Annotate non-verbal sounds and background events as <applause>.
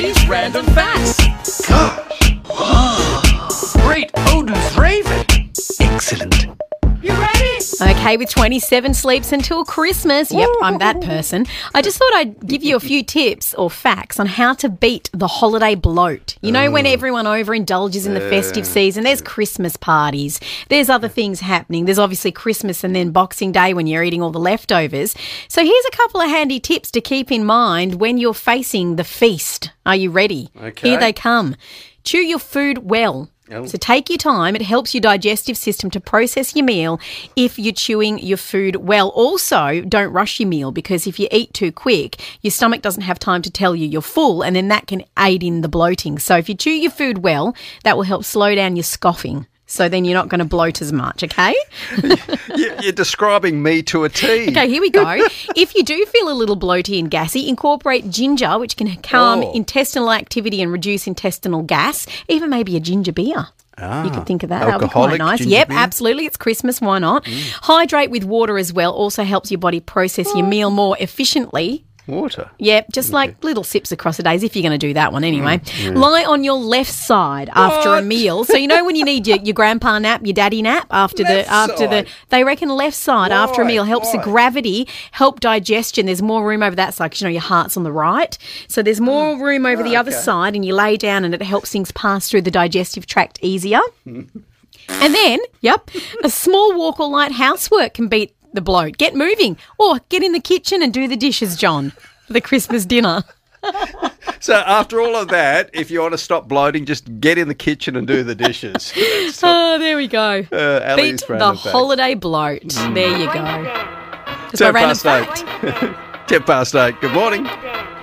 Ali's random facts. <gasps> Great Okay, with 27 sleeps until Christmas. Yep, I'm that person. I just thought I'd give you a few tips or facts on how to beat the holiday bloat. You know, when mm. everyone overindulges in the festive season, there's Christmas parties, there's other things happening. There's obviously Christmas and then Boxing Day when you're eating all the leftovers. So here's a couple of handy tips to keep in mind when you're facing the feast. Are you ready? Okay. Here they come. Chew your food well. Oh. So take your time. It helps your digestive system to process your meal if you're chewing your food well. Also, don't rush your meal because if you eat too quick, your stomach doesn't have time to tell you you're full and then that can aid in the bloating. So if you chew your food well, that will help slow down your scoffing. So then you're not going to bloat as much, okay? <laughs> You- You're describing me to a T. Okay, here we go. <laughs> if you do feel a little bloaty and gassy, incorporate ginger, which can calm Oh. intestinal activity and reduce intestinal gas. Even maybe a ginger beer. Ah. you could think of that. That would be quite Alcoholic nice. Yep, beer? absolutely. It's Christmas. Why not? Mm. Hydrate with water as well. Also helps your body process your oh. meal more efficiently. Water. Yep, just like little sips across the days if you're going to do that one anyway. Mm, Lie on your left side after a meal. So you know when you need your, your grandpa nap, your daddy nap after Left the after side? the they reckon left side after a meal helps the gravity, help digestion. There's more room over that side because you know your heart's on the right. So there's more room over the other Mm. okay. side and you lay down and it helps things pass through the digestive tract easier. <laughs> And then, yep, a small walk or light housework can beat the bloat. Get moving or get in the kitchen and do the dishes, John, for the Christmas dinner. <laughs> So after all of that, if you want to stop bloating, just get in the kitchen and do the dishes. Oh, <laughs> there we go. Uh, Beat the holiday bloat. There you go. Just Ten past eight. <laughs> Ten past eight. Good morning.